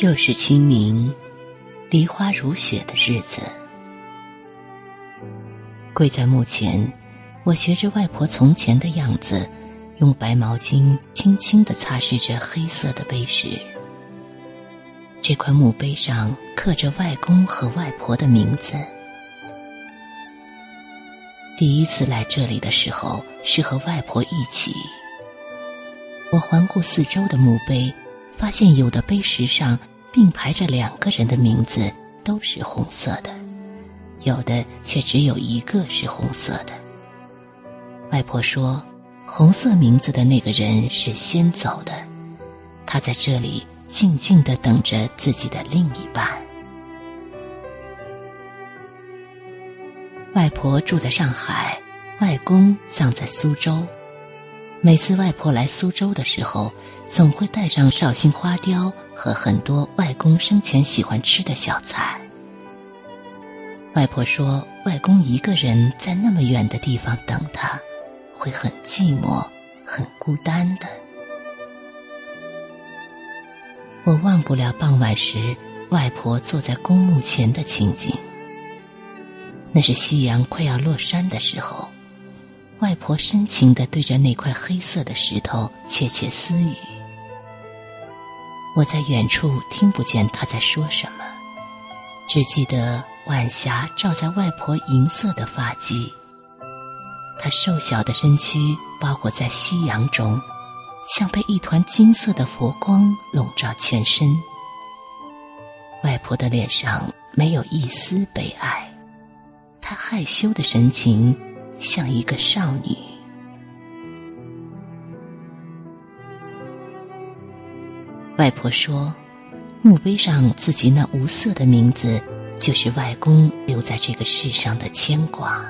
又是清明，梨花如雪的日子。跪在墓前，我学着外婆从前的样子，用白毛巾轻轻的擦拭着黑色的碑石。这块墓碑上刻着外公和外婆的名字。第一次来这里的时候，是和外婆一起。我环顾四周的墓碑。发现有的碑石上并排着两个人的名字，都是红色的；有的却只有一个是红色的。外婆说，红色名字的那个人是先走的，他在这里静静的等着自己的另一半。外婆住在上海，外公葬在苏州。每次外婆来苏州的时候，总会带上绍兴花雕和很多外公生前喜欢吃的小菜。外婆说，外公一个人在那么远的地方等她，会很寂寞、很孤单的。我忘不了傍晚时，外婆坐在公墓前的情景。那是夕阳快要落山的时候。外婆深情的对着那块黑色的石头窃窃私语，我在远处听不见他在说什么，只记得晚霞照在外婆银色的发髻，她瘦小的身躯包裹在夕阳中，像被一团金色的佛光笼罩全身。外婆的脸上没有一丝悲哀，她害羞的神情。像一个少女。外婆说：“墓碑上自己那无色的名字，就是外公留在这个世上的牵挂。”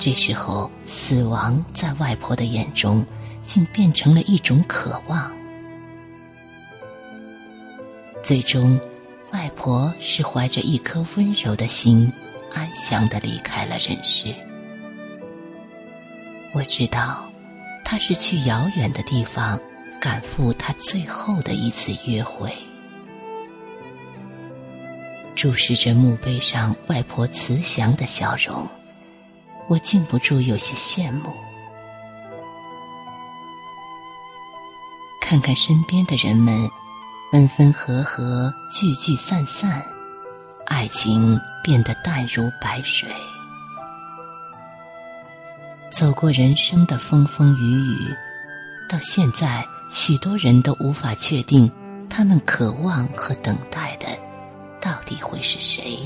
这时候，死亡在外婆的眼中，竟变成了一种渴望。最终，外婆是怀着一颗温柔的心，安详的离开了人世。我知道，他是去遥远的地方，赶赴他最后的一次约会。注视着墓碑上外婆慈祥的笑容，我禁不住有些羡慕。看看身边的人们，分分合合，聚聚散散，爱情变得淡如白水。走过人生的风风雨雨，到现在，许多人都无法确定，他们渴望和等待的，到底会是谁？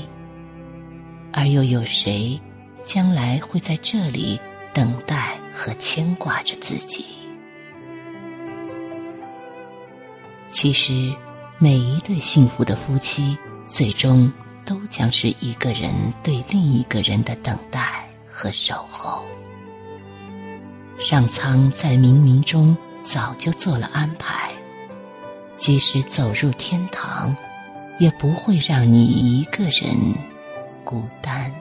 而又有谁，将来会在这里等待和牵挂着自己？其实，每一对幸福的夫妻，最终都将是一个人对另一个人的等待和守候。上苍在冥冥中早就做了安排，即使走入天堂，也不会让你一个人孤单。